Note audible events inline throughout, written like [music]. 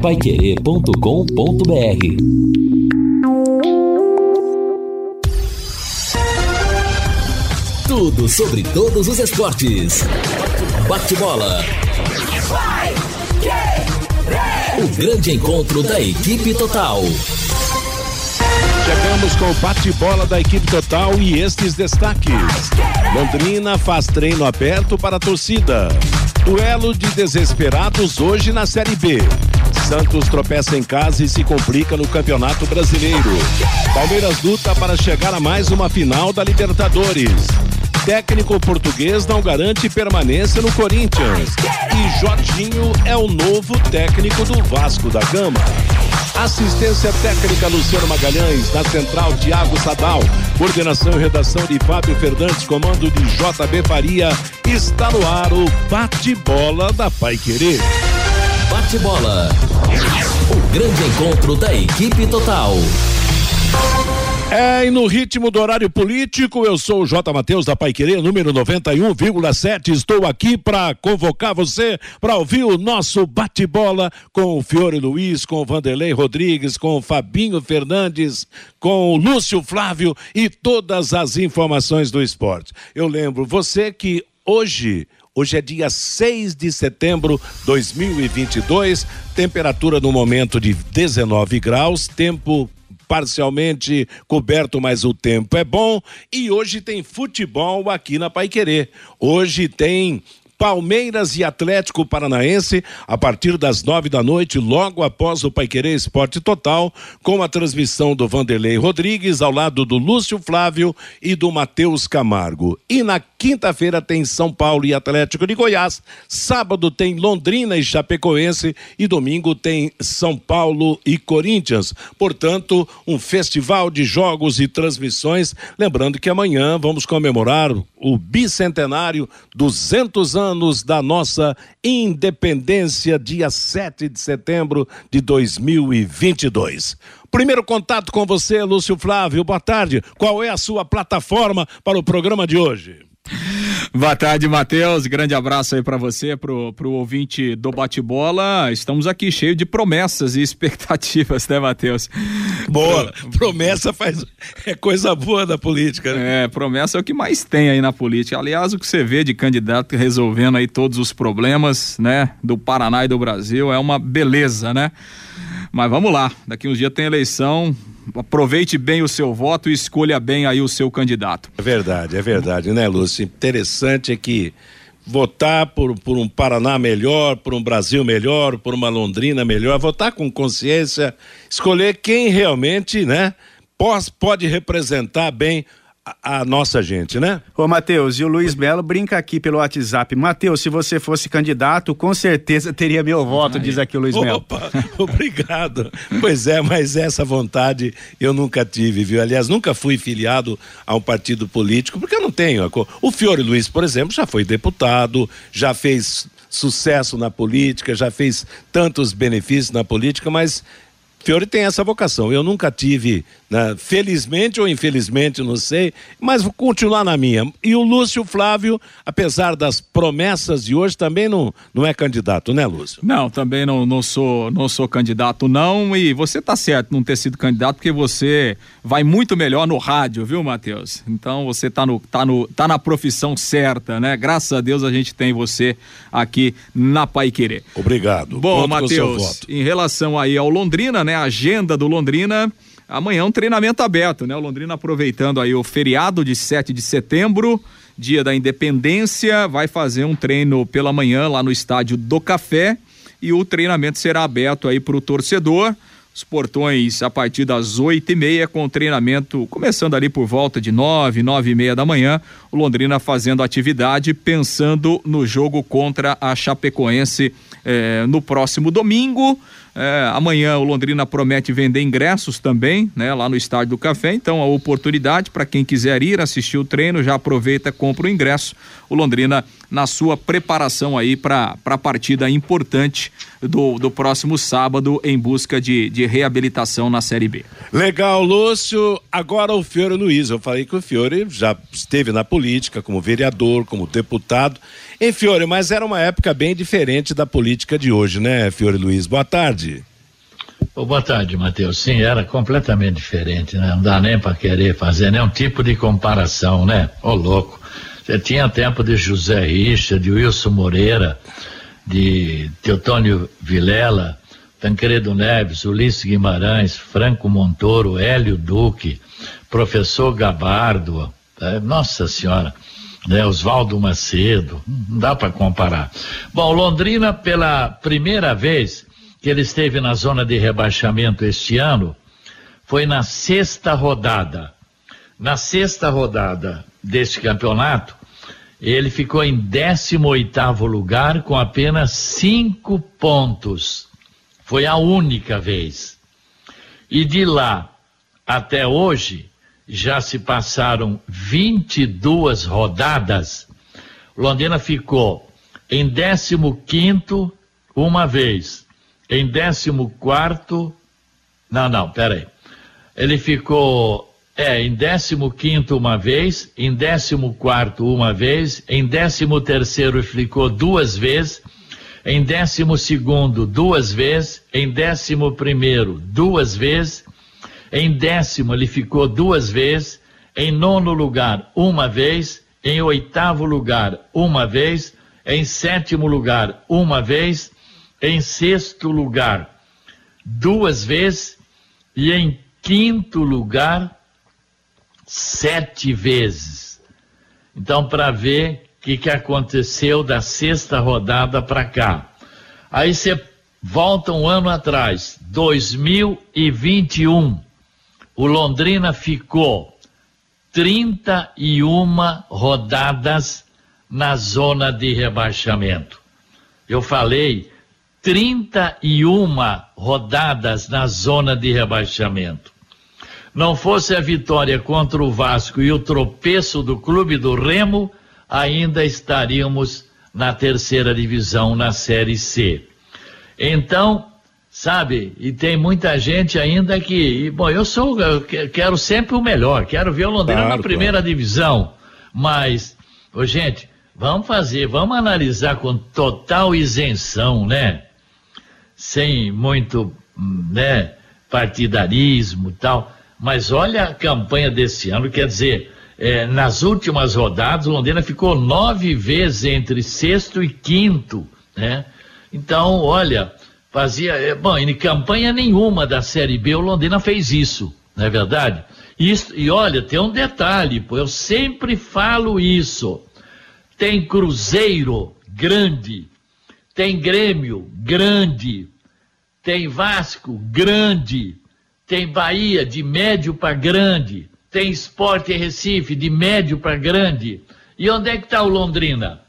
Paiquerê.com.br Tudo sobre todos os esportes. Bate-bola. O grande encontro da equipe total. Chegamos com o bate-bola da equipe total e estes destaques. Londrina faz treino aberto para a torcida. Duelo de desesperados hoje na Série B. Santos tropeça em casa e se complica no Campeonato Brasileiro. Palmeiras luta para chegar a mais uma final da Libertadores. Técnico português não garante permanência no Corinthians. E Jorginho é o novo técnico do Vasco da Gama. Assistência técnica Luciano Magalhães, na central Tiago Sadal, coordenação e redação de Fábio Fernandes, comando de JB Faria, está no ar o bate-bola da Pai Querer. Bate-bola. O grande encontro da equipe total. É, e no ritmo do horário político, eu sou o J. Matheus da Paiquerê, número 91,7. Estou aqui para convocar você para ouvir o nosso bate-bola com o Fiore Luiz, com o Vanderlei Rodrigues, com o Fabinho Fernandes, com o Lúcio Flávio e todas as informações do esporte. Eu lembro você que hoje Hoje é dia 6 de setembro de 2022, temperatura no momento de 19 graus, tempo parcialmente coberto, mas o tempo é bom. E hoje tem futebol aqui na Paiquerê. Hoje tem Palmeiras e Atlético Paranaense, a partir das nove da noite, logo após o Paiquerê Esporte Total, com a transmissão do Vanderlei Rodrigues, ao lado do Lúcio Flávio e do Matheus Camargo. E na quinta-feira tem São Paulo e Atlético de Goiás, sábado tem Londrina e Chapecoense e domingo tem São Paulo e Corinthians. Portanto, um festival de jogos e transmissões. Lembrando que amanhã vamos comemorar o bicentenário, 200 anos da nossa independência, dia 7 de setembro de 2022. Primeiro contato com você, Lúcio Flávio. Boa tarde. Qual é a sua plataforma para o programa de hoje? Boa tarde, Matheus. Grande abraço aí para você, pro, pro ouvinte do bate-bola. Estamos aqui cheio de promessas e expectativas, né, Matheus? Boa. Promessa faz é coisa boa da política, né? É, promessa é o que mais tem aí na política. Aliás, o que você vê de candidato resolvendo aí todos os problemas, né, do Paraná e do Brasil é uma beleza, né? Mas vamos lá, daqui uns dias tem eleição, aproveite bem o seu voto e escolha bem aí o seu candidato. É verdade, é verdade, né, Lúcio? Interessante é que votar por, por um Paraná melhor, por um Brasil melhor, por uma Londrina melhor, votar com consciência, escolher quem realmente, né, pode, representar bem a, nossa gente, né? Ô, Matheus, e o Luiz Belo brinca aqui pelo WhatsApp. Matheus, se você fosse candidato, com certeza teria meu voto, Ai. diz aqui o Luiz Belo. Opa, [laughs] obrigado. pois é, mas essa vontade eu nunca tive, viu? Aliás, nunca fui filiado a um partido político, porque eu não tenho. O Fiore Luiz, por exemplo, já foi deputado, já fez sucesso na política, já fez tantos benefícios na política, mas Fiore tem essa vocação. Eu nunca tive, né, felizmente ou infelizmente, não sei, mas vou continuar na minha. E o Lúcio Flávio, apesar das promessas de hoje, também não, não é candidato, né, Lúcio? Não, também não, não sou não sou candidato, não. E você tá certo não ter sido candidato, porque você vai muito melhor no rádio, viu, Matheus? Então você tá, no, tá, no, tá na profissão certa, né? Graças a Deus a gente tem você aqui na Pai Querer. Obrigado. Bom, Matheus, em relação aí ao Londrina, né? A agenda do Londrina. Amanhã um treinamento aberto, né? O Londrina aproveitando aí o feriado de 7 de setembro, dia da independência, vai fazer um treino pela manhã lá no estádio do Café e o treinamento será aberto aí para o torcedor os portões a partir das oito e meia, com o treinamento começando ali por volta de nove, nove e meia da manhã. O Londrina fazendo atividade, pensando no jogo contra a Chapecoense eh, no próximo domingo. É, amanhã o Londrina promete vender ingressos também, né, lá no Estádio do Café. Então, a oportunidade para quem quiser ir assistir o treino, já aproveita, compra o ingresso. O Londrina na sua preparação aí para a partida importante do, do próximo sábado em busca de, de reabilitação na Série B. Legal, Lúcio. Agora o Fiore Luiz. Eu falei que o Fiore já esteve na política como vereador, como deputado. Em Fiore, mas era uma época bem diferente da política de hoje, né, Fiore Luiz? Boa tarde. Oh, boa tarde, Matheus. Sim, era completamente diferente, né? Não dá nem para querer fazer nenhum tipo de comparação, né? Ô, oh, louco. Você tinha tempo de José Richa, de Wilson Moreira, de Teotônio Vilela, Tancredo Neves, Ulisses Guimarães, Franco Montoro, Hélio Duque, professor Gabardo, é, nossa senhora, né, Oswaldo Macedo, não dá para comparar. Bom, Londrina, pela primeira vez que ele esteve na zona de rebaixamento este ano, foi na sexta rodada. Na sexta rodada deste campeonato, ele ficou em 18 lugar com apenas cinco pontos. Foi a única vez. E de lá até hoje, já se passaram 22 rodadas. Londrina ficou em 15 uma vez, em 14 não, não, peraí. Ele ficou é, em 15 uma vez, em 14 uma vez, em 13 ficou duas vezes, em décimo segundo duas vezes, em décimo primeiro duas vezes, em décimo ele ficou duas vezes, em nono lugar uma vez, em oitavo lugar uma vez, em sétimo lugar uma vez, em sexto lugar duas vezes e em quinto lugar sete vezes. Então, para ver que, que aconteceu da sexta rodada para cá. Aí você volta um ano atrás, 2021. O Londrina ficou 31 rodadas na zona de rebaixamento. Eu falei 31 rodadas na zona de rebaixamento. Não fosse a vitória contra o Vasco e o tropeço do clube do Remo, ainda estaríamos na terceira divisão, na Série C. Então, sabe, e tem muita gente ainda que, bom, eu sou, eu quero sempre o melhor, quero ver o Londrina claro, na primeira claro. divisão, mas, ô, gente, vamos fazer, vamos analisar com total isenção, né? Sem muito, né, partidarismo e tal, mas olha a campanha desse ano, quer dizer, é, nas últimas rodadas, o Londrina ficou nove vezes entre sexto e quinto, né? Então, olha, fazia, é, bom, em campanha nenhuma da Série B o Londrina fez isso, não é verdade? Isso, e olha, tem um detalhe, pô, eu sempre falo isso. Tem Cruzeiro grande, tem Grêmio grande, tem Vasco grande, tem Bahia de médio para grande, tem esporte Recife, de médio para grande. E onde é que está o Londrina?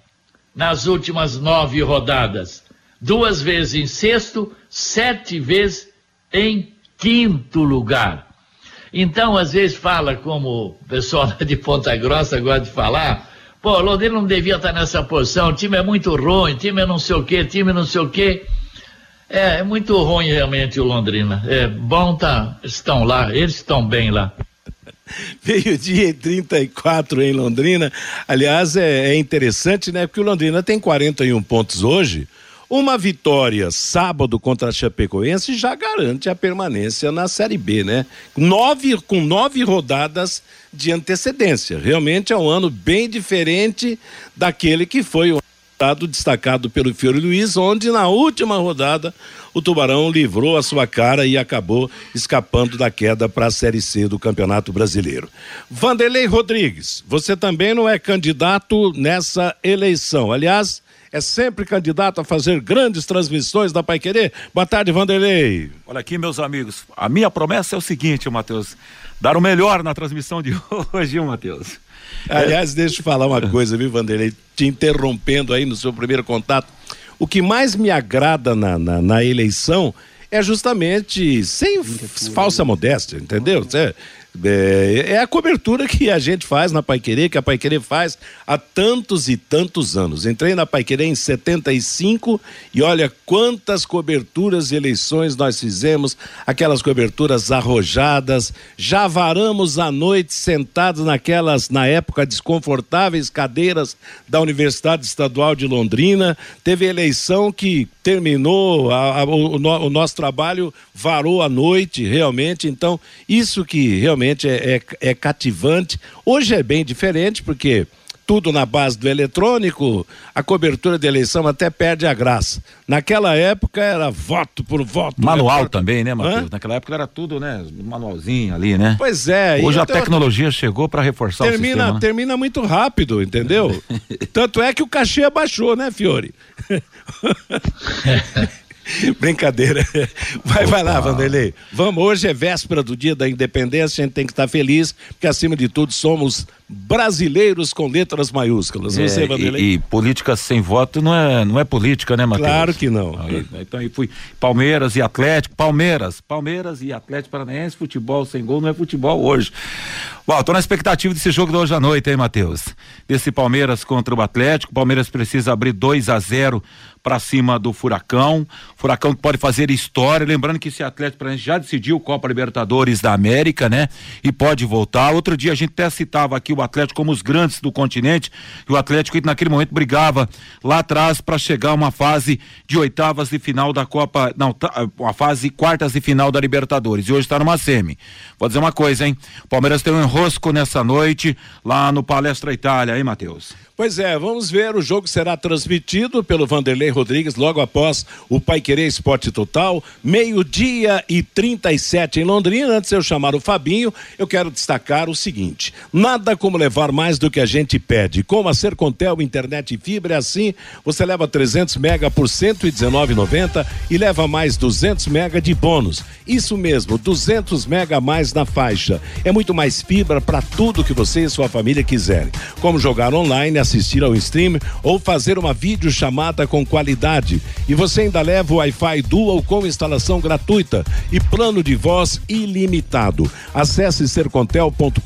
Nas últimas nove rodadas. Duas vezes em sexto, sete vezes em quinto lugar. Então, às vezes fala, como o pessoal de Ponta Grossa gosta de falar, pô, Londrina não devia estar nessa posição, o time é muito ruim, time é não sei o quê, time não sei o quê. É, é muito ruim realmente o Londrina. É bom tá, estão lá, eles estão bem lá. [laughs] Meio-dia e 34 em Londrina. Aliás, é, é, interessante, né? Porque o Londrina tem 41 pontos hoje. Uma vitória sábado contra a Chapecoense já garante a permanência na Série B, né? Nove, com nove rodadas de antecedência. Realmente é um ano bem diferente daquele que foi o ano destacado pelo Fiore Luiz, onde na última rodada o Tubarão livrou a sua cara e acabou escapando da queda para a Série C do Campeonato Brasileiro. Vanderlei Rodrigues, você também não é candidato nessa eleição. Aliás, é sempre candidato a fazer grandes transmissões da Pai Querer. Boa tarde, Vanderlei. Olha aqui, meus amigos. A minha promessa é o seguinte, Matheus: dar o melhor na transmissão de [laughs] hoje, Matheus. Aliás, deixa eu falar uma coisa, viu, Vanderlei? Te interrompendo aí no seu primeiro contato. O que mais me agrada na, na, na eleição é justamente sem falsa modéstia, entendeu? É, é, a cobertura que a gente faz na Paiquerê, que a Paiquerê faz há tantos e tantos anos. Entrei na Paiquerê em 75 e olha quantas coberturas e eleições nós fizemos, aquelas coberturas arrojadas, já varamos a noite sentados naquelas, na época, desconfortáveis cadeiras da Universidade Estadual de Londrina. Teve eleição que terminou, a, a, o, o nosso trabalho varou a noite, realmente. Então, isso que realmente realmente é, é, é cativante. Hoje é bem diferente, porque tudo na base do eletrônico, a cobertura de eleição até perde a graça. Naquela época era voto por voto. Manual também, né, Matheus? Naquela época era tudo, né, manualzinho ali, né? Pois é. Hoje a tecnologia chegou para reforçar termina, o sistema. Né? Termina muito rápido, entendeu? [laughs] Tanto é que o cachê abaixou, né, Fiore? [laughs] [laughs] Brincadeira. Vai, vai lá, Vanderlei. Vamos, hoje é véspera do dia da independência, a gente tem que estar feliz, porque acima de tudo somos brasileiros com letras maiúsculas. É, Você? E, e, política sem voto não é, não é política, né, Matheus? Claro que não. Aí, então aí fui Palmeiras e Atlético, Palmeiras, Palmeiras e Atlético Paranaense, futebol sem gol não é futebol hoje. Bom, tô na expectativa desse jogo de hoje à noite, hein, Matheus? Desse Palmeiras contra o Atlético. Palmeiras precisa abrir 2 a 0 para cima do Furacão. Furacão que pode fazer história. Lembrando que esse Atlético Paranaense já decidiu Copa Libertadores da América, né? E pode voltar. Outro dia a gente até citava aqui o Atlético como os grandes do continente. E o Atlético naquele momento brigava lá atrás para chegar a uma fase de oitavas de final da Copa. Não, tá, uma fase quartas de final da Libertadores. E hoje está numa semi. Vou dizer uma coisa, hein? O Palmeiras tem um enrosco nessa noite lá no Palestra Itália, hein, Matheus? Pois é, vamos ver. O jogo será transmitido pelo Vanderlei Rodrigues logo após o Pai Querer Esporte Total, meio-dia e 37 em Londrina. Antes de eu chamar o Fabinho, eu quero destacar o seguinte: nada como levar mais do que a gente pede. Com a Sercontel Internet e Fibra é assim, você leva 300 mega por 119,90 e leva mais 200 mega de bônus. Isso mesmo, 200 mega a mais na faixa. É muito mais fibra para tudo que você e sua família quiserem. Como jogar online, assistir ao stream ou fazer uma videochamada com qualidade. E você ainda leva o Wi-Fi Dual com instalação gratuita e plano de voz ilimitado. Acesse sercontel.com.br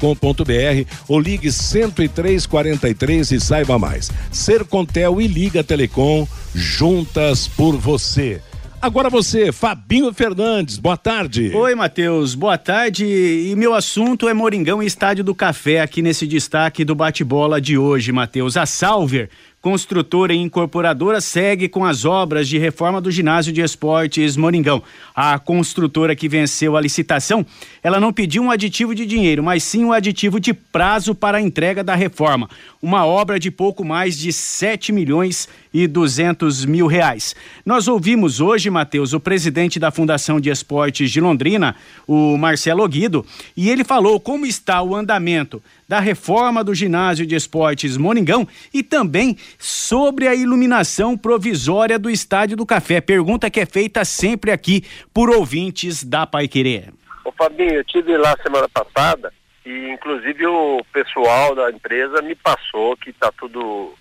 ou ligue 10343 e saiba mais. Sercontel e Liga Telecom juntas por você. Agora você, Fabinho Fernandes, boa tarde. Oi, Matheus, boa tarde. E meu assunto é Moringão e Estádio do Café, aqui nesse destaque do bate-bola de hoje, Matheus. A Salver construtora e incorporadora segue com as obras de reforma do ginásio de esportes Moringão. A construtora que venceu a licitação, ela não pediu um aditivo de dinheiro, mas sim um aditivo de prazo para a entrega da reforma. Uma obra de pouco mais de 7 milhões e 200 mil reais. Nós ouvimos hoje, Matheus, o presidente da Fundação de Esportes de Londrina, o Marcelo Guido, e ele falou como está o andamento da reforma do ginásio de esportes Moningão e também sobre a iluminação provisória do Estádio do Café. Pergunta que é feita sempre aqui por ouvintes da Pai Querer. Ô Fabinho, eu tive lá semana passada e inclusive o pessoal da empresa me passou que está tudo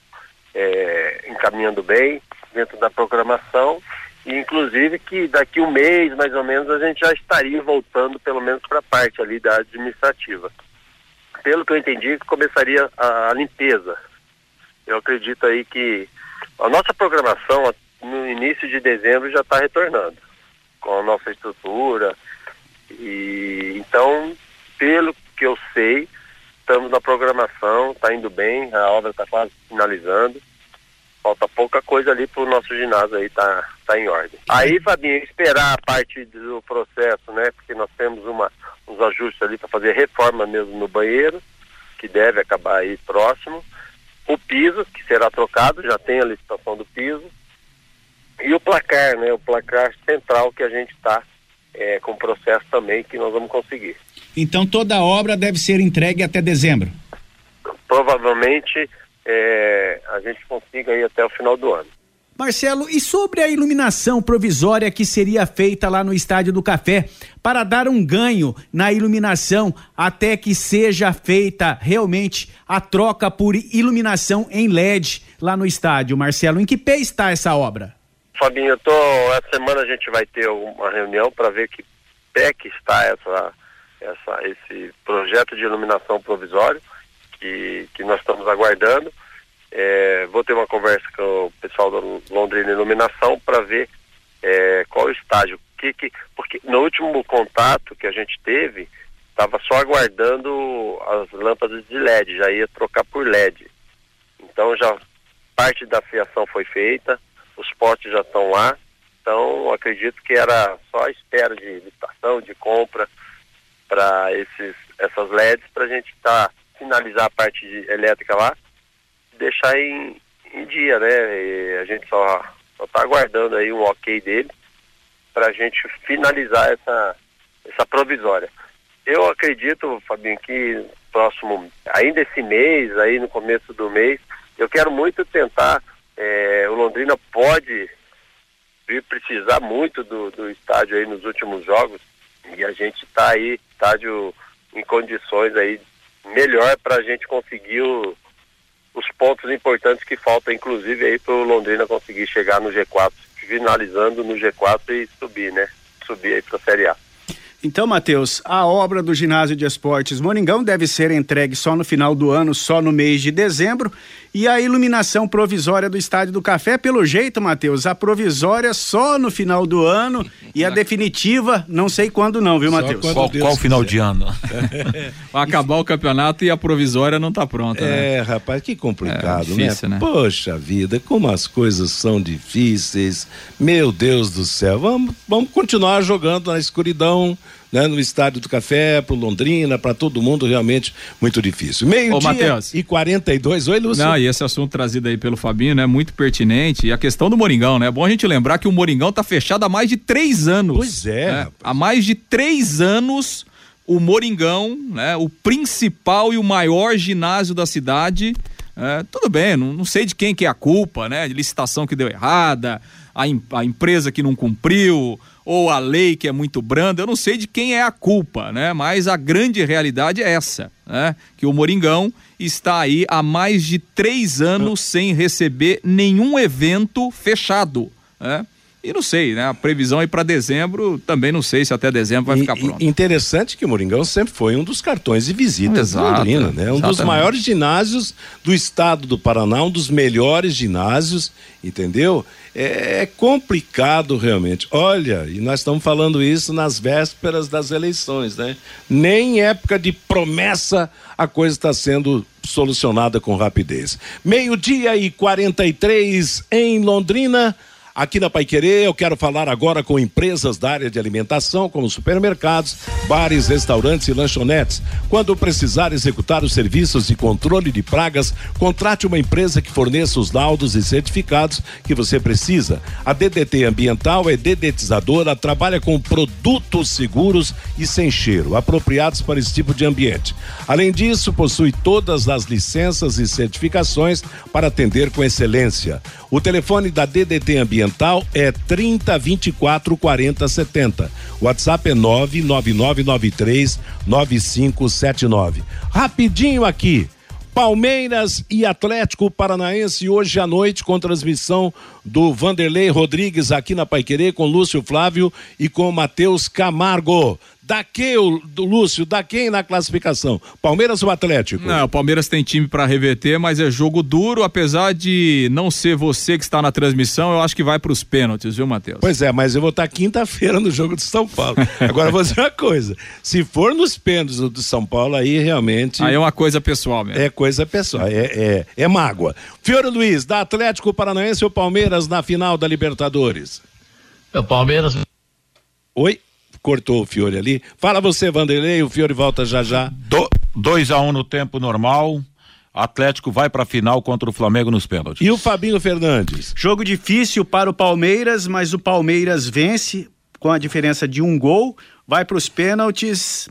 é, encaminhando bem dentro da programação e inclusive que daqui um mês mais ou menos a gente já estaria voltando pelo menos para a parte ali da administrativa pelo que eu entendi, começaria a, a limpeza. Eu acredito aí que a nossa programação no início de dezembro já está retornando com a nossa estrutura. E então, pelo que eu sei, estamos na programação, está indo bem, a obra está quase finalizando. Falta pouca coisa ali para o nosso ginásio aí tá, tá em ordem. Aí, Fabinho, esperar a parte do processo, né? Porque nós temos uma uns ajustes ali para fazer reforma mesmo no banheiro, que deve acabar aí próximo. O piso, que será trocado, já tem a licitação do piso. E o placar, né? O placar central que a gente está é, com processo também que nós vamos conseguir. Então toda a obra deve ser entregue até dezembro? Provavelmente é, a gente consiga aí até o final do ano. Marcelo, e sobre a iluminação provisória que seria feita lá no Estádio do Café, para dar um ganho na iluminação até que seja feita realmente a troca por iluminação em LED lá no estádio. Marcelo, em que pé está essa obra? Fabinho, eu tô, essa semana a gente vai ter uma reunião para ver que pé que está essa, essa, esse projeto de iluminação provisório que, que nós estamos aguardando. É, vou ter uma conversa com o pessoal da Londrina Iluminação para ver é, qual o estágio. Que, que, porque no último contato que a gente teve, estava só aguardando as lâmpadas de LED, já ia trocar por LED. Então já parte da fiação foi feita, os postes já estão lá, então acredito que era só a espera de licitação, de compra para essas LEDs para a gente tá, finalizar a parte elétrica lá, deixar em, em dia, né? E a gente só está aguardando aí um ok dele para a gente finalizar essa essa provisória. Eu acredito, Fabinho, que próximo, ainda esse mês, aí no começo do mês, eu quero muito tentar, é, o Londrina pode vir precisar muito do, do estádio aí nos últimos jogos e a gente está aí, estádio em condições aí melhor para a gente conseguir o, os pontos importantes que faltam, inclusive aí para o Londrina conseguir chegar no G4, finalizando no G4 e subir, né? Subir aí para a Série A. Então, Matheus, a obra do ginásio de esportes Moringão deve ser entregue só no final do ano, só no mês de dezembro. E a iluminação provisória do Estádio do Café, pelo jeito, Matheus, a provisória só no final do ano e a definitiva, não sei quando não, viu, Matheus? Qual, qual final de ano? [laughs] Vai acabar o campeonato e a provisória não está pronta, né? É, rapaz, que complicado, é, difícil, né? né? Poxa vida, como as coisas são difíceis. Meu Deus do céu, vamos, vamos continuar jogando na escuridão né, no Estádio do Café, pro Londrina, para todo mundo, realmente muito difícil. Meio-dia e 42. Oi, Lúcio. Não, e esse assunto trazido aí pelo Fabinho, né, muito pertinente. E a questão do Moringão, né? É bom a gente lembrar que o Moringão tá fechado há mais de três anos. Pois é. Né? Há mais de três anos, o Moringão, né, o principal e o maior ginásio da cidade. É, tudo bem, não, não sei de quem que é a culpa, né? De licitação que deu errada, a, a empresa que não cumpriu, ou a lei que é muito branda, eu não sei de quem é a culpa, né? Mas a grande realidade é essa, né? Que o Moringão está aí há mais de três anos sem receber nenhum evento fechado, né? E não sei, né? A previsão aí para dezembro, também não sei se até dezembro vai e, ficar pronto. Interessante que o Moringão sempre foi um dos cartões de visita Exato, do Londrina, né? Um exatamente. dos maiores ginásios do estado do Paraná, um dos melhores ginásios, entendeu? É, é complicado realmente. Olha, e nós estamos falando isso nas vésperas das eleições, né? Nem época de promessa a coisa está sendo solucionada com rapidez. Meio-dia e 43 em Londrina. Aqui na Pai Querer, eu quero falar agora com empresas da área de alimentação, como supermercados, bares, restaurantes e lanchonetes. Quando precisar executar os serviços de controle de pragas, contrate uma empresa que forneça os laudos e certificados que você precisa. A DDT Ambiental é dedetizadora, trabalha com produtos seguros e sem cheiro, apropriados para esse tipo de ambiente. Além disso, possui todas as licenças e certificações para atender com excelência. O telefone da DDT Ambiental é 30 24 40 70. O WhatsApp é 99993 9579. Rapidinho aqui. Palmeiras e Atlético Paranaense hoje à noite com transmissão do Vanderlei Rodrigues aqui na Paiquerê com Lúcio Flávio e com Matheus Camargo. Da que, do Lúcio, da quem na classificação? Palmeiras ou Atlético? Não, o Palmeiras tem time para reverter, mas é jogo duro, apesar de não ser você que está na transmissão, eu acho que vai para os pênaltis, viu, Matheus? Pois é, mas eu vou estar quinta-feira no jogo de São Paulo. [laughs] Agora vou dizer uma coisa: se for nos pênaltis do São Paulo, aí realmente. Aí é uma coisa pessoal mesmo. É coisa pessoal, é, é, é mágoa. Fiore Luiz, da Atlético Paranaense ou Palmeiras na final da Libertadores? É o Palmeiras. Oi? cortou o Fiore ali. Fala você, Vanderlei, o Fiore volta já já. 2 a 1 um no tempo normal. Atlético vai para a final contra o Flamengo nos pênaltis. E o Fabinho Fernandes? Jogo difícil para o Palmeiras, mas o Palmeiras vence com a diferença de um gol, vai para os pênaltis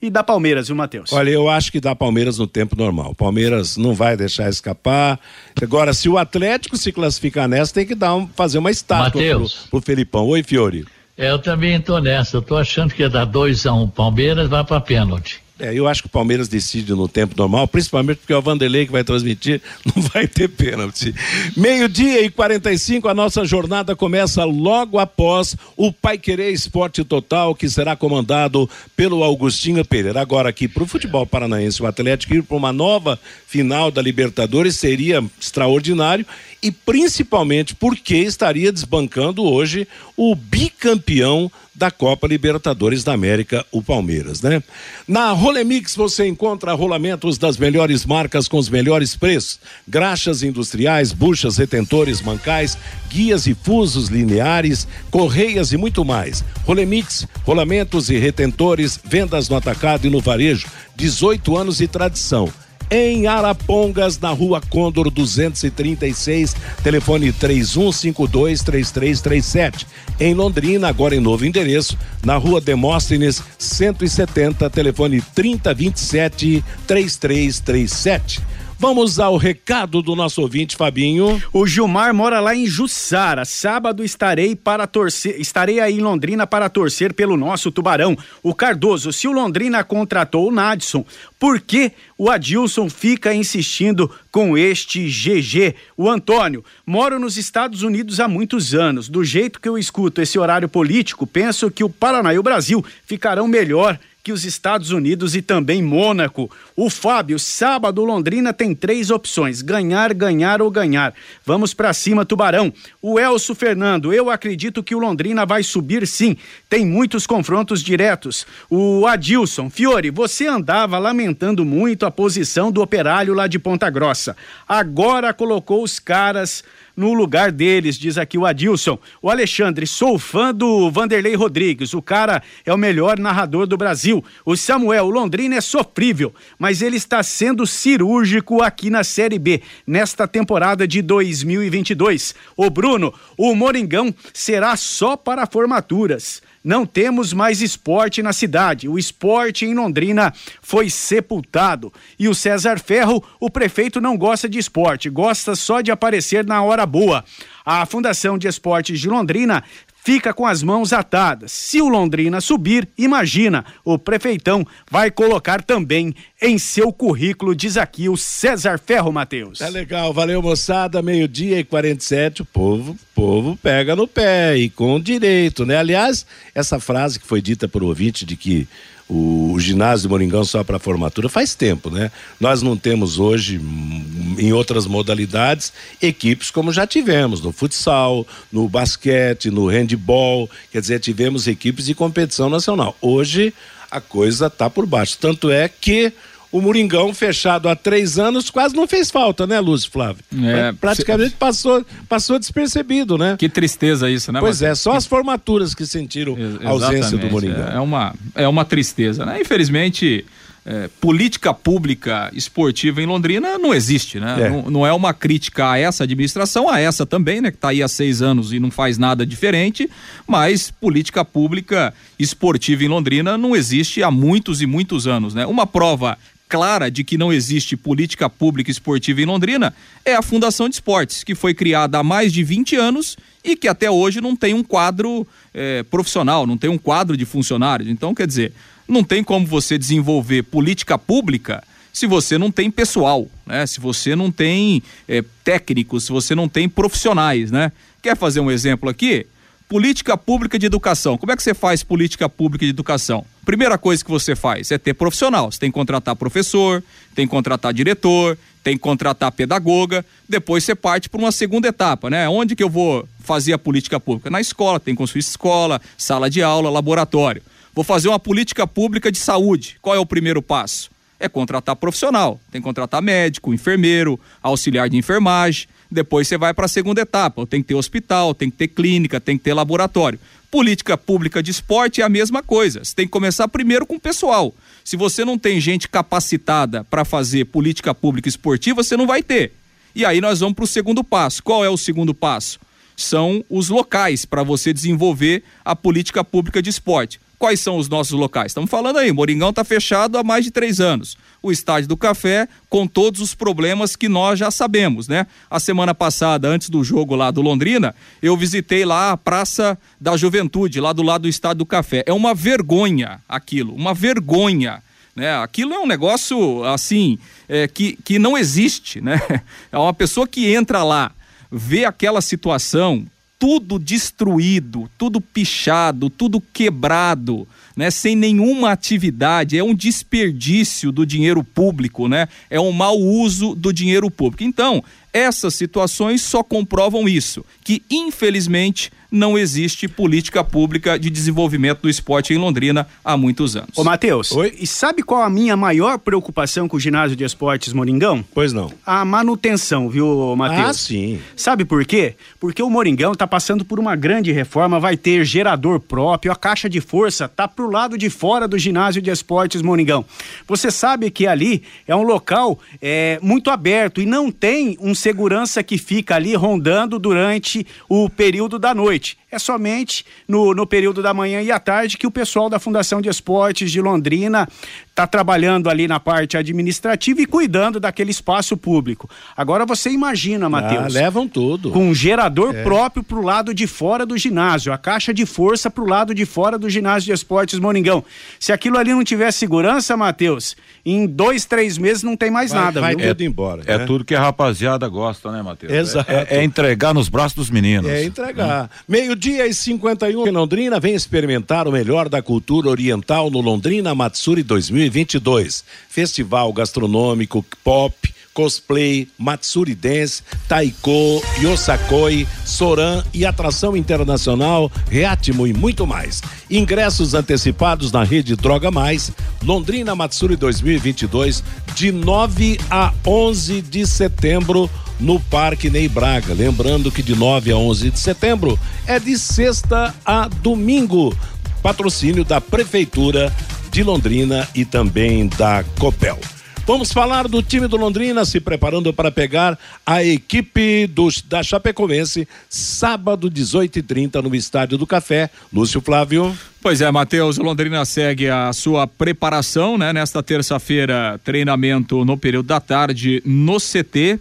e dá Palmeiras, viu, Matheus? Olha, eu acho que dá Palmeiras no tempo normal. Palmeiras não vai deixar escapar. Agora, se o Atlético se classificar nessa, tem que dar um, fazer uma estátua Mateus. pro, pro Felipão. Oi, Fiore. É, eu também estou nessa. Eu estou achando que ia dar 2 a 1 um. Palmeiras vai para pênalti. É, eu acho que o Palmeiras decide no tempo normal, principalmente porque é o Vanderlei que vai transmitir, [laughs] não vai ter pênalti. Meio-dia e 45, a nossa jornada começa logo após o Pai Querer Esporte Total, que será comandado pelo Augustinho Pereira. Agora, aqui para o futebol paranaense, o Atlético ir para uma nova final da Libertadores seria extraordinário e principalmente porque estaria desbancando hoje o bicampeão da Copa Libertadores da América, o Palmeiras, né? Na Rolemix você encontra rolamentos das melhores marcas com os melhores preços, graxas industriais, buchas, retentores, mancais, guias e fusos lineares, correias e muito mais. Rolemix, rolamentos e retentores, vendas no atacado e no varejo, 18 anos de tradição em Arapongas, na rua Condor 236, telefone 31523337. Em Londrina, agora em novo endereço, na rua Demóstenes 170, telefone 3027 3337. Vamos ao recado do nosso ouvinte, Fabinho. O Gilmar mora lá em Jussara. Sábado estarei para torcer, estarei aí em Londrina para torcer pelo nosso Tubarão. O Cardoso, se o Londrina contratou o Nadson, por que o Adilson fica insistindo com este GG? O Antônio, moro nos Estados Unidos há muitos anos. Do jeito que eu escuto esse horário político, penso que o Paraná e o Brasil ficarão melhor que os Estados Unidos e também Mônaco. O Fábio, sábado Londrina tem três opções: ganhar, ganhar ou ganhar. Vamos para cima, Tubarão. O Elso Fernando, eu acredito que o Londrina vai subir sim. Tem muitos confrontos diretos. O Adilson, Fiore, você andava lamentando muito a posição do operário lá de Ponta Grossa. Agora colocou os caras no lugar deles, diz aqui o Adilson. O Alexandre, sou fã do Vanderlei Rodrigues, o cara é o melhor narrador do Brasil. O Samuel, o Londrina é sofrível, mas ele está sendo cirúrgico aqui na Série B, nesta temporada de 2022. O Bruno, o Moringão será só para formaturas. Não temos mais esporte na cidade. O esporte em Londrina foi sepultado. E o César Ferro, o prefeito não gosta de esporte, gosta só de aparecer na hora boa. A Fundação de Esportes de Londrina fica com as mãos atadas. Se o Londrina subir, imagina, o prefeitão vai colocar também em seu currículo, diz aqui o César Ferro Matheus. É legal, valeu moçada, meio-dia e 47, o povo, povo pega no pé e com direito, né? Aliás, essa frase que foi dita por ouvinte de que o, ginásio do Moringão só para formatura faz tempo, né? Nós não temos hoje, hum, em outras modalidades, equipes como já tivemos no futsal, no basquete, no handball, quer dizer, tivemos equipes de competição nacional. Hoje a coisa tá por baixo, tanto é que o Moringão fechado há três anos quase não fez falta, né, Lúcio Flávio? É, Praticamente passou, passou despercebido, né? Que tristeza isso, né? Pois é, só as formaturas que sentiram a ausência do Moringão. É uma, é uma tristeza, né? Infelizmente, é, política pública esportiva em Londrina não existe, né? É. Não, não, é uma crítica a essa administração, a essa também, né? Que está aí há seis anos e não faz nada diferente, mas política pública esportiva em Londrina não existe há muitos e muitos anos, né? Uma prova clara de que não existe política pública esportiva em Londrina é a Fundação de Esportes, que foi criada há mais de 20 anos e que até hoje não tem um quadro é, profissional, não tem um quadro de funcionários. Então, quer dizer, não tem como você desenvolver política pública se você não tem pessoal, né? Se você não tem é, técnicos, se você não tem profissionais, né? Quer fazer um exemplo aqui? Política pública de educação. Como é que você faz política pública de educação? Primeira coisa que você faz é ter profissional. Você tem que contratar professor, tem que contratar diretor, tem que contratar pedagoga. Depois você parte para uma segunda etapa, né? Onde que eu vou fazer a política pública? Na escola, tem que construir escola, sala de aula, laboratório. Vou fazer uma política pública de saúde. Qual é o primeiro passo? É contratar profissional. Tem que contratar médico, enfermeiro, auxiliar de enfermagem depois você vai para a segunda etapa. Tem que ter hospital, tem que ter clínica, tem que ter laboratório. Política pública de esporte é a mesma coisa. Você tem que começar primeiro com o pessoal. Se você não tem gente capacitada para fazer política pública esportiva, você não vai ter. E aí nós vamos para o segundo passo. Qual é o segundo passo? São os locais para você desenvolver a política pública de esporte. Quais são os nossos locais? Estamos falando aí, Moringão está fechado há mais de três anos. O Estádio do Café, com todos os problemas que nós já sabemos, né? A semana passada, antes do jogo lá do Londrina, eu visitei lá a Praça da Juventude, lá do lado do Estádio do Café. É uma vergonha aquilo, uma vergonha né? Aquilo é um negócio assim é, que, que não existe, né? [laughs] É uma pessoa que entra lá, vê aquela situação, tudo destruído, tudo pichado, tudo quebrado, né, sem nenhuma atividade, é um desperdício do dinheiro público, né? É um mau uso do dinheiro público. Então, essas situações só comprovam isso, que infelizmente não existe política pública de desenvolvimento do esporte em Londrina há muitos anos. Ô, Matheus, e sabe qual a minha maior preocupação com o ginásio de esportes Moringão? Pois não. A manutenção, viu, Matheus? Ah, sim. Sabe por quê? Porque o Moringão está passando por uma grande reforma, vai ter gerador próprio, a caixa de força tá pro lado de fora do ginásio de esportes Moringão. Você sabe que ali é um local é, muito aberto e não tem um segurança que fica ali rondando durante o período da noite noite. É somente no, no período da manhã e à tarde que o pessoal da Fundação de Esportes de Londrina está trabalhando ali na parte administrativa e cuidando daquele espaço público. Agora você imagina, ah, Matheus. Ah, levam tudo. Com um gerador é. próprio para o lado de fora do ginásio, a caixa de força para o lado de fora do ginásio de esportes Moringão. Se aquilo ali não tiver segurança, Matheus, em dois, três meses não tem mais vai, nada. Vai viu? tudo embora. É né? tudo que a rapaziada gosta, né, Matheus? Exato. É, é, entregar nos braços dos meninos. É entregar. Hum. Meio-dia e 51 em Londrina, vem experimentar o melhor da cultura oriental no Londrina Matsuri 2020. 2022. Festival gastronômico, pop, cosplay, Matsuri Dance, Taiko, Yosakoi, Soran e atração internacional, Reatimo e muito mais. Ingressos antecipados na rede Droga Mais, Londrina Matsuri 2022, de 9 a 11 de setembro no Parque Ney Braga. Lembrando que de 9 a 11 de setembro é de sexta a domingo. Patrocínio da Prefeitura de Londrina e também da Copel. Vamos falar do time do Londrina se preparando para pegar a equipe dos, da Chapecoense sábado 18h30 no Estádio do Café. Lúcio Flávio. Pois é, Matheus, Londrina segue a sua preparação, né? Nesta terça-feira, treinamento no período da tarde no CT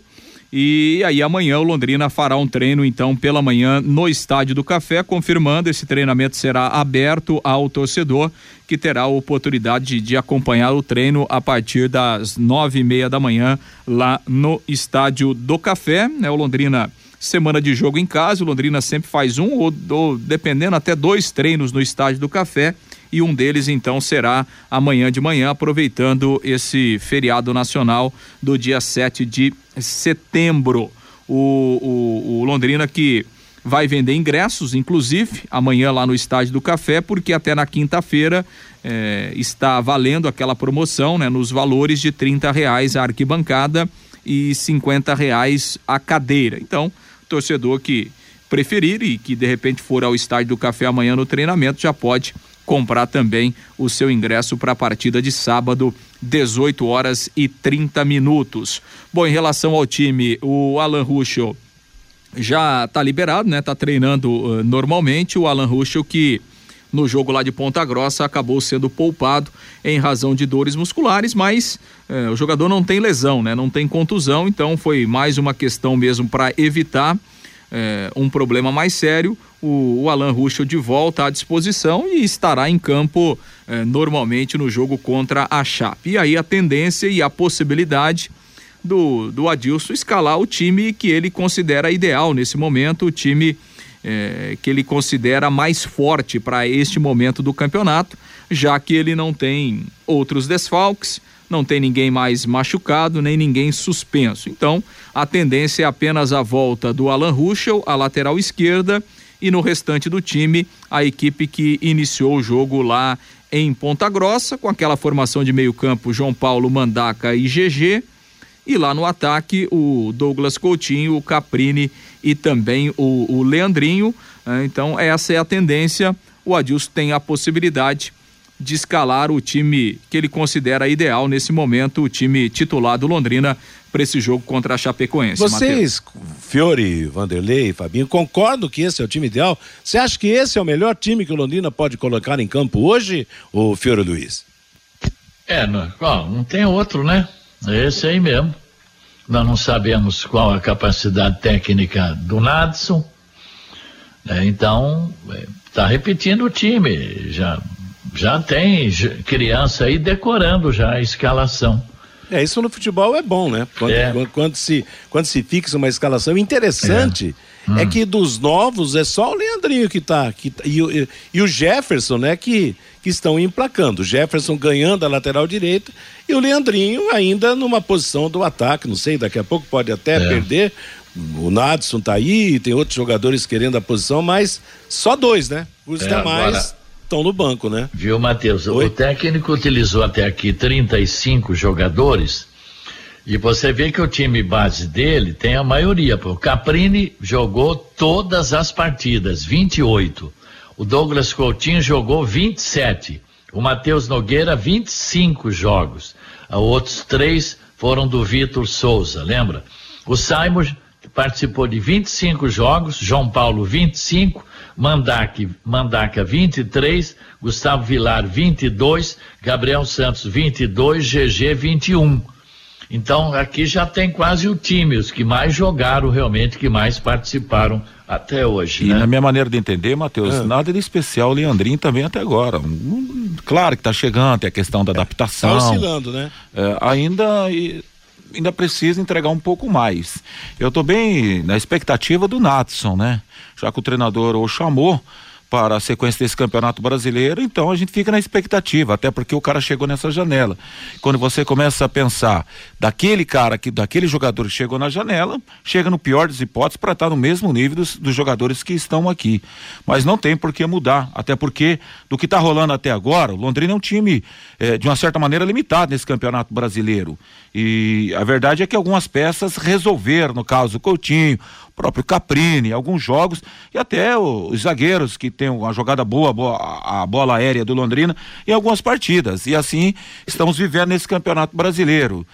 e aí amanhã o Londrina fará um treino então pela manhã no Estádio do Café, confirmando esse treinamento será aberto ao torcedor que terá a oportunidade de, acompanhar o treino a partir das nove e meia da manhã lá no Estádio do Café. Né? O Londrina semana de jogo em casa, o Londrina sempre faz um ou, ou dependendo até dois treinos no Estádio do Café e um deles então será amanhã de manhã, aproveitando esse feriado nacional do dia 7 de setembro. O, o, o Londrina que vai vender ingressos, inclusive amanhã lá no Estádio do Café, porque até na quinta-feira eh, está valendo aquela promoção, né, nos valores de 30 reais a arquibancada e 50 reais a cadeira. Então, torcedor que preferir e que de repente for ao Estádio do Café amanhã no treinamento já pode comprar também o seu ingresso para a partida de sábado, 18 horas e 30 minutos. Bom, em relação ao time, o Alan Ruschel já está liberado, né? Tá treinando uh, normalmente. O Alan Ruschel que no jogo lá de Ponta Grossa acabou sendo poupado em razão de dores musculares, mas uh, o jogador não tem lesão, né? Não tem contusão, então foi mais uma questão mesmo para evitar uh, um problema mais sério o, o Alan Ruschel de volta à disposição e estará em campo eh, normalmente no jogo contra a Chape. E aí a tendência e a possibilidade do, do Adilson escalar o time que ele considera ideal nesse momento, o time eh, que ele considera mais forte para este momento do campeonato, já que ele não tem outros desfalques, não tem ninguém mais machucado, nem ninguém suspenso. Então, a tendência é apenas a volta do Alan Ruschel, a lateral esquerda, e no restante do time, a equipe que iniciou o jogo lá em Ponta Grossa, com aquela formação de meio-campo João Paulo, Mandaca e GG. E lá no ataque, o Douglas Coutinho, o Caprini e também o, o Leandrinho. Né? Então, essa é a tendência. O Adilson tem a possibilidade de escalar o time que ele considera ideal nesse momento, o time titular do Londrina para esse jogo contra a Chapecoense. Vocês, Mateus. Fiore, Vanderlei, Fabinho, concordam que esse é o time ideal? Você acha que esse é o melhor time que o Londrina pode colocar em campo hoje, o Fiore Luiz? É, não, não tem outro, né? É esse aí mesmo. Nós não sabemos qual a capacidade técnica do Nadson. Né? Então, está repetindo o time. Já Já tem criança aí decorando já a escalação. É, isso no futebol é bom, né? Quando, é. quando, quando se, quando se fixa uma escalação interessante. É. Hum. é que dos novos é só o Leandrinho que tá, que, tá, e, e, e, o Jefferson, né, que, que estão emplacando. O Jefferson ganhando a lateral direita e o Leandrinho ainda numa posição do ataque, não sei, daqui a pouco pode até é. perder. O Nadson tá aí, tem outros jogadores querendo a posição, mas só dois, né? Os é, demais estão no banco, né? Viu, Matheus? O técnico utilizou até aqui 35 jogadores e você vê que o time base dele tem a maioria. O Caprini jogou todas as partidas, 28. O Douglas Coutinho jogou 27. O Matheus Nogueira, 25 jogos. Outros três foram do Vitor Souza, lembra? O Simon participou de 25 jogos, João Paulo 25, Mandac, Mandaca 23, Gustavo Vilar 22, Gabriel Santos 22, GG 21. Então aqui já tem quase o time, os que mais jogaram realmente, que mais participaram até hoje. E né? na minha maneira de entender, Matheus, é. nada de especial o Leandrinho também até agora. Um, claro que está chegando, tem a questão da adaptação. Está oscilando, né? É, ainda. E, ainda precisa entregar um pouco mais. Eu estou bem na expectativa do Natson, né? Já que o treinador o chamou para a sequência desse campeonato brasileiro, então a gente fica na expectativa, até porque o cara chegou nessa janela. Quando você começa a pensar daquele cara, que, daquele jogador que chegou na janela, chega no pior das hipóteses para estar no mesmo nível dos, dos, jogadores que estão aqui. Mas não tem por que mudar, até porque do que está rolando até agora, o Londrina é um time eh, de uma certa maneira limitado nesse campeonato brasileiro. E a verdade é que algumas peças resolveram, no caso o Coutinho, próprio Caprini, alguns jogos, e até os zagueiros que tem uma jogada boa, boa, a bola aérea do Londrina, em algumas partidas. E assim estamos vivendo nesse campeonato brasileiro.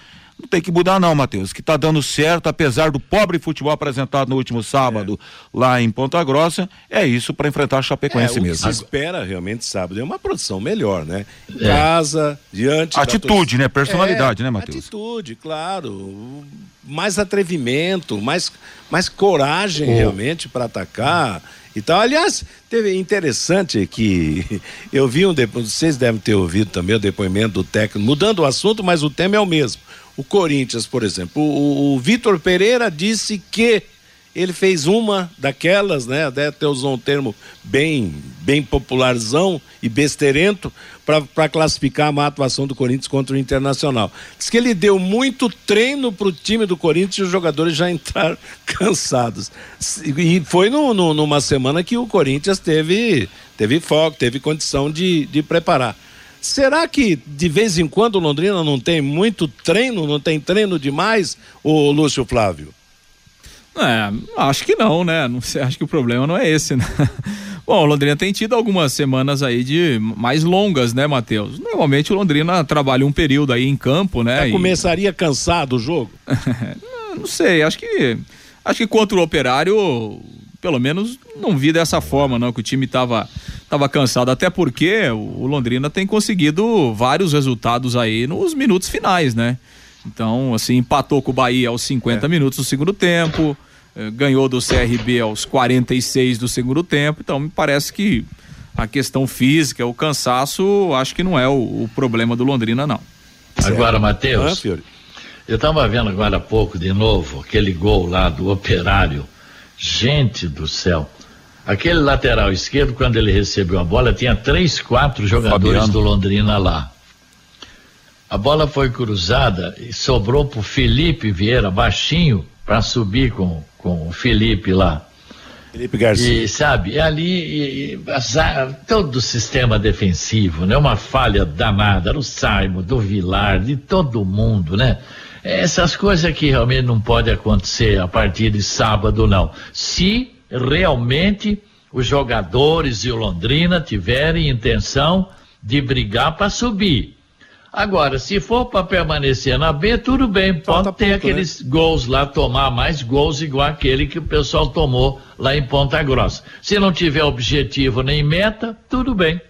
Não tem que mudar não, Matheus, que está dando certo, apesar do pobre futebol apresentado no último sábado é. lá em Ponta Grossa, é isso para enfrentar a Chapecoense é, o mesmo. Que se espera realmente sábado é uma produção melhor, né? É. Casa, diante Atitude, né? Personalidade, é, né, Matheus? Atitude, claro. Mais atrevimento, mais, mais coragem oh. realmente para atacar. Então, aliás, teve interessante que [laughs] eu vi um depoimento, vocês devem ter ouvido também o depoimento do técnico, mudando o assunto, mas o tema é o mesmo o Corinthians, por exemplo. O, o Vitor Pereira disse que ele fez uma daquelas, né? Até usou um termo bem, bem popularzão e besteirento para classificar a má atuação do Corinthians contra o Internacional. Diz que ele deu muito treino para o time do Corinthians e os jogadores já [laughs] entraram cansados. E foi no, no, numa semana que o Corinthians teve, teve foco, teve condição de, de preparar. Será que de vez em quando Londrina não tem muito treino, não tem treino demais, o Lúcio Flávio? É, acho que não, né? Não acho que o problema não é esse, né? [laughs] Bom, Londrina tem tido algumas semanas aí de mais longas, né, Matheus? Normalmente o Londrina trabalha um período aí em campo, né? Já e... começaria cansado o jogo? [laughs] não sei, acho que acho que contra o Operário pelo menos não vi dessa forma, não, que o time estava tava cansado, até porque o Londrina tem conseguido vários resultados aí nos minutos finais, né? Então, assim, empatou com o Bahia aos 50 é. minutos do segundo tempo, eh, ganhou do CRB aos 46 do segundo tempo, então me parece que a questão física, o cansaço, acho que não é o, o problema do Londrina, não. Agora, Matheus, ah, eu estava vendo agora há pouco de novo aquele gol lá do Operário Gente do céu. Aquele lateral esquerdo, quando ele recebeu a bola, tinha três, quatro jogadores Fabiano. do Londrina lá. A bola foi cruzada e sobrou pro Felipe Vieira, baixinho, para subir com, com o Felipe lá. Felipe Garcia. E sabe, é ali e, e, todo o sistema defensivo, né? Uma falha danada do Saimo, do Vilar, de todo mundo, né? Essas coisas que realmente não pode acontecer a partir de sábado, não. Se realmente os jogadores e o Londrina tiverem intenção de brigar para subir. Agora, se for para permanecer na B, tudo bem, pode ter ponto, né? aqueles né? gols lá, tomar mais gols igual aquele que o pessoal tomou lá em Ponta Grossa. Se não tiver objetivo nem meta, tudo bem.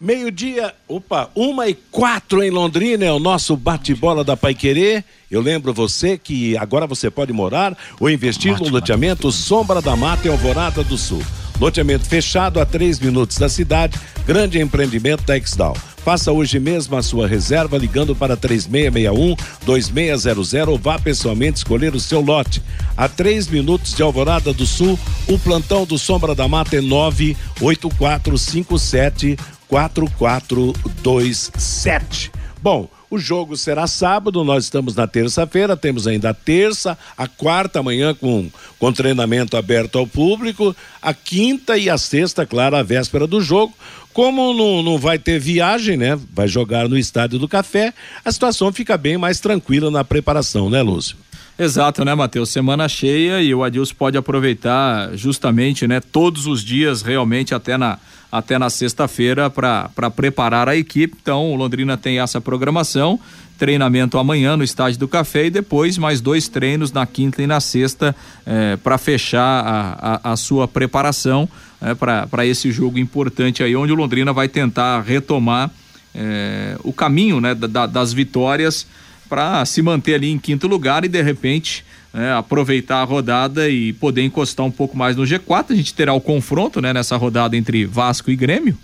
Meio-dia, opa, uma e quatro em Londrina é o nosso bate-bola da Pai Querer. Eu lembro você que agora você pode morar ou investir no loteamento Sombra da Mata em Alvorada do Sul. Loteamento fechado a três minutos da cidade, grande empreendimento da Exdal. Faça hoje mesmo a sua reserva ligando para 3661 2600 ou vá pessoalmente escolher o seu lote. A três minutos de Alvorada do Sul, o plantão do Sombra da Mata é 98457 4427. Bom, o jogo será sábado, nós estamos na terça-feira, temos ainda a terça, a quarta manhã com, com treinamento aberto ao público, a quinta e a sexta, claro, a véspera do jogo. Como não, não vai ter viagem, né? Vai jogar no Estádio do Café, a situação fica bem mais tranquila na preparação, né, Lúcio? Exato, né, Matheus? Semana cheia e o Adilson pode aproveitar justamente, né, todos os dias realmente até na até na sexta-feira para preparar a equipe. Então, o Londrina tem essa programação, treinamento amanhã no estádio do Café e depois mais dois treinos na quinta e na sexta eh, para fechar a, a, a, sua preparação eh, para esse jogo importante aí, onde o Londrina vai tentar retomar eh, o caminho né, da, das vitórias para se manter ali em quinto lugar e de repente né, aproveitar a rodada e poder encostar um pouco mais no G4. A gente terá o confronto né, nessa rodada entre Vasco e Grêmio.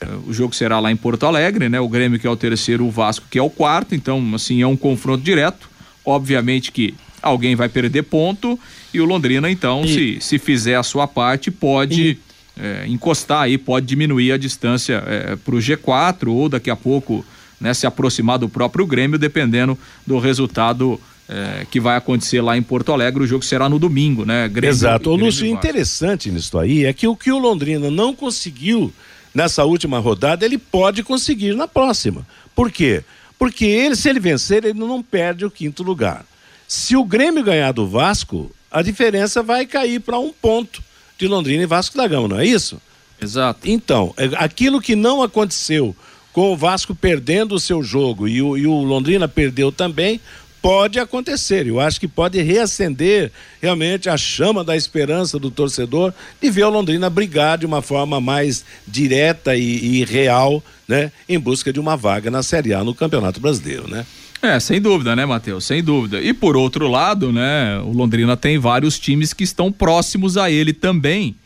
É, o jogo será lá em Porto Alegre, né? O Grêmio que é o terceiro, o Vasco que é o quarto. Então, assim, é um confronto direto. Obviamente que alguém vai perder ponto e o Londrina, então, e... se, se fizer a sua parte, pode e... é, encostar aí, pode diminuir a distância é, para o G4 ou daqui a pouco né, se aproximar do próprio Grêmio, dependendo do resultado é, que vai acontecer lá em Porto Alegre. O jogo será no domingo, né? Grêmio, Exato. O Lúcio, interessante nisso aí é que o que o Londrina não conseguiu nessa última rodada, ele pode conseguir na próxima. Por quê? Porque ele, se ele vencer, ele não perde o quinto lugar. Se o Grêmio ganhar do Vasco, a diferença vai cair para um ponto de Londrina e Vasco da Gama, não é isso? Exato. Então, é, aquilo que não aconteceu com o Vasco perdendo o seu jogo e o, e o Londrina perdeu também, pode acontecer. Eu acho que pode reacender realmente a chama da esperança do torcedor de ver o Londrina brigar de uma forma mais direta e, e real, né, em busca de uma vaga na Série A no Campeonato Brasileiro, né? É, sem dúvida, né, Matheus? Sem dúvida. E por outro lado, né, o Londrina tem vários times que estão próximos a ele também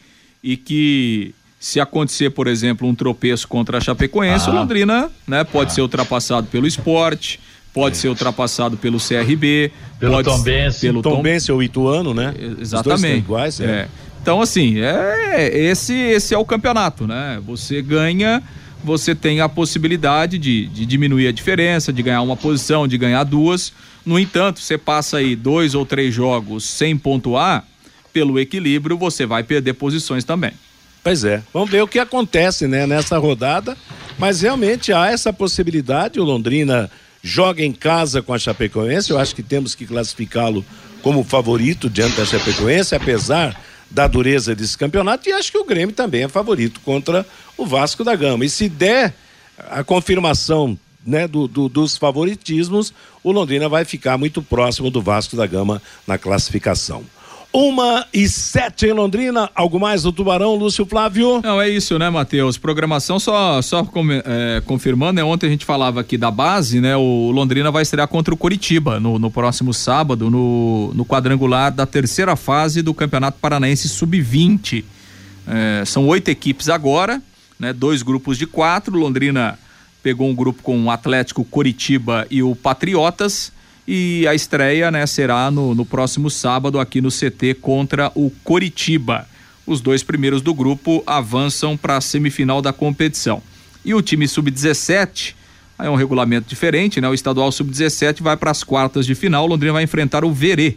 e que se acontecer, por exemplo, um tropeço contra a Chapecoense, ah. o Londrina, né, pode ah. ser ultrapassado pelo esporte, pode é. ser ultrapassado pelo CRB, pelo pode Tombense, pelo Tombense ou Ituano, né? Exatamente. iguais, é. é. Então assim, é esse esse é o campeonato, né? Você ganha, você tem a possibilidade de, de diminuir a diferença, de ganhar uma posição, de ganhar duas. No entanto, você passa aí dois ou três jogos sem pontuar, pelo equilíbrio você vai perder posições também. Pois é. Vamos ver o que acontece, né, nessa rodada. Mas realmente há essa possibilidade. O Londrina joga em casa com a Chapecoense. Eu acho que temos que classificá-lo como favorito diante da Chapecoense, apesar da dureza desse campeonato. E acho que o Grêmio também é favorito contra o Vasco da Gama. E se der a confirmação né, do, do, dos favoritismos, o Londrina vai ficar muito próximo do Vasco da Gama na classificação. Uma e sete em Londrina. Algo mais do Tubarão, Lúcio Flávio? Não, é isso, né, Matheus? Programação só, só é, confirmando, né? Ontem a gente falava aqui da base, né? O Londrina vai estrear contra o Coritiba no, no próximo sábado, no, no quadrangular da terceira fase do Campeonato Paranaense Sub-20. É, são oito equipes agora, né? Dois grupos de quatro. Londrina pegou um grupo com o Atlético, Coritiba e o Patriotas e a estreia né, será no, no próximo sábado aqui no CT contra o Coritiba. Os dois primeiros do grupo avançam para a semifinal da competição. E o time sub-17, aí é um regulamento diferente, né? O estadual sub-17 vai para as quartas de final. Londrina vai enfrentar o Verê.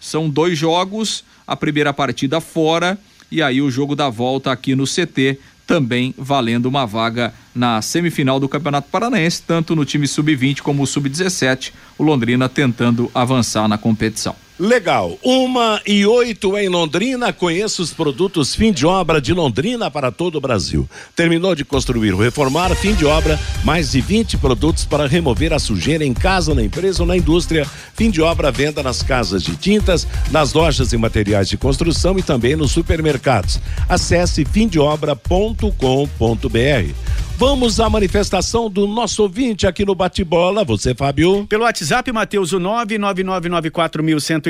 São dois jogos, a primeira partida fora e aí o jogo da volta aqui no CT também valendo uma vaga na semifinal do Campeonato Paranaense, tanto no time sub-20 como o sub-17, o Londrina tentando avançar na competição. Legal. Uma e oito em Londrina. Conheça os produtos fim de obra de Londrina para todo o Brasil. Terminou de construir ou reformar, fim de obra, mais de 20 produtos para remover a sujeira em casa, na empresa ou na indústria. Fim de obra, venda nas casas de tintas, nas lojas e materiais de construção e também nos supermercados. Acesse fimdeobra.com.br. Vamos à manifestação do nosso ouvinte aqui no Bate-Bola. Você, Fábio? Pelo WhatsApp, Matheus, o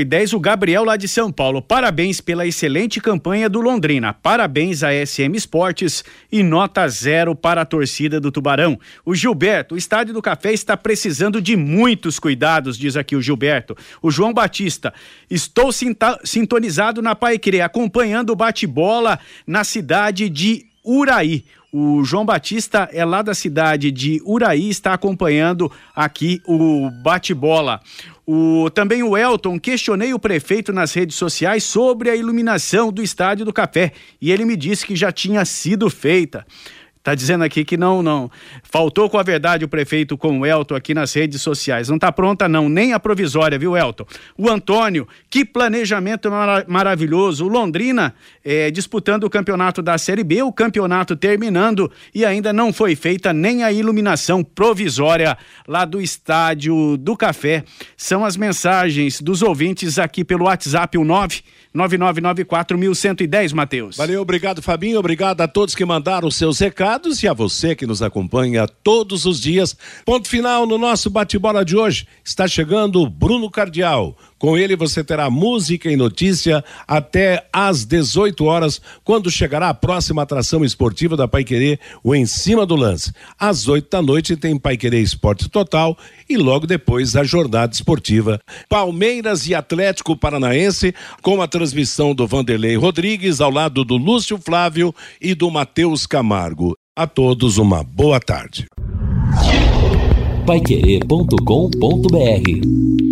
99994110, o Gabriel lá de São Paulo. Parabéns pela excelente campanha do Londrina. Parabéns a SM Esportes e nota zero para a torcida do Tubarão. O Gilberto, o Estádio do Café está precisando de muitos cuidados, diz aqui o Gilberto. O João Batista, estou sintonizado na Pai Querer, acompanhando o bate-bola na cidade de Uraí. O João Batista é lá da cidade de Uraí, está acompanhando aqui o bate-bola. O, também o Elton, questionei o prefeito nas redes sociais sobre a iluminação do Estádio do Café e ele me disse que já tinha sido feita. Tá dizendo aqui que não, não. Faltou com a verdade o prefeito com o Elton aqui nas redes sociais. Não tá pronta, não, nem a provisória, viu, Elton? O Antônio, que planejamento maravilhoso. O Londrina é, disputando o campeonato da Série B, o campeonato terminando e ainda não foi feita nem a iluminação provisória lá do Estádio do Café. São as mensagens dos ouvintes aqui pelo WhatsApp, o 9 9994.110, Matheus. Valeu, obrigado, Fabinho. Obrigado a todos que mandaram seus recados e a você que nos acompanha todos os dias. Ponto final no nosso bate-bola de hoje. Está chegando Bruno Cardial. Com ele você terá música e notícia até às 18 horas, quando chegará a próxima atração esportiva da Paiquerê, o Em Cima do Lance. Às 8 da noite tem Paiquerê Esporte Total e logo depois a jornada esportiva. Palmeiras e Atlético Paranaense, com a transmissão do Vanderlei Rodrigues, ao lado do Lúcio Flávio e do Matheus Camargo. A todos uma boa tarde. Paiquerê.com.br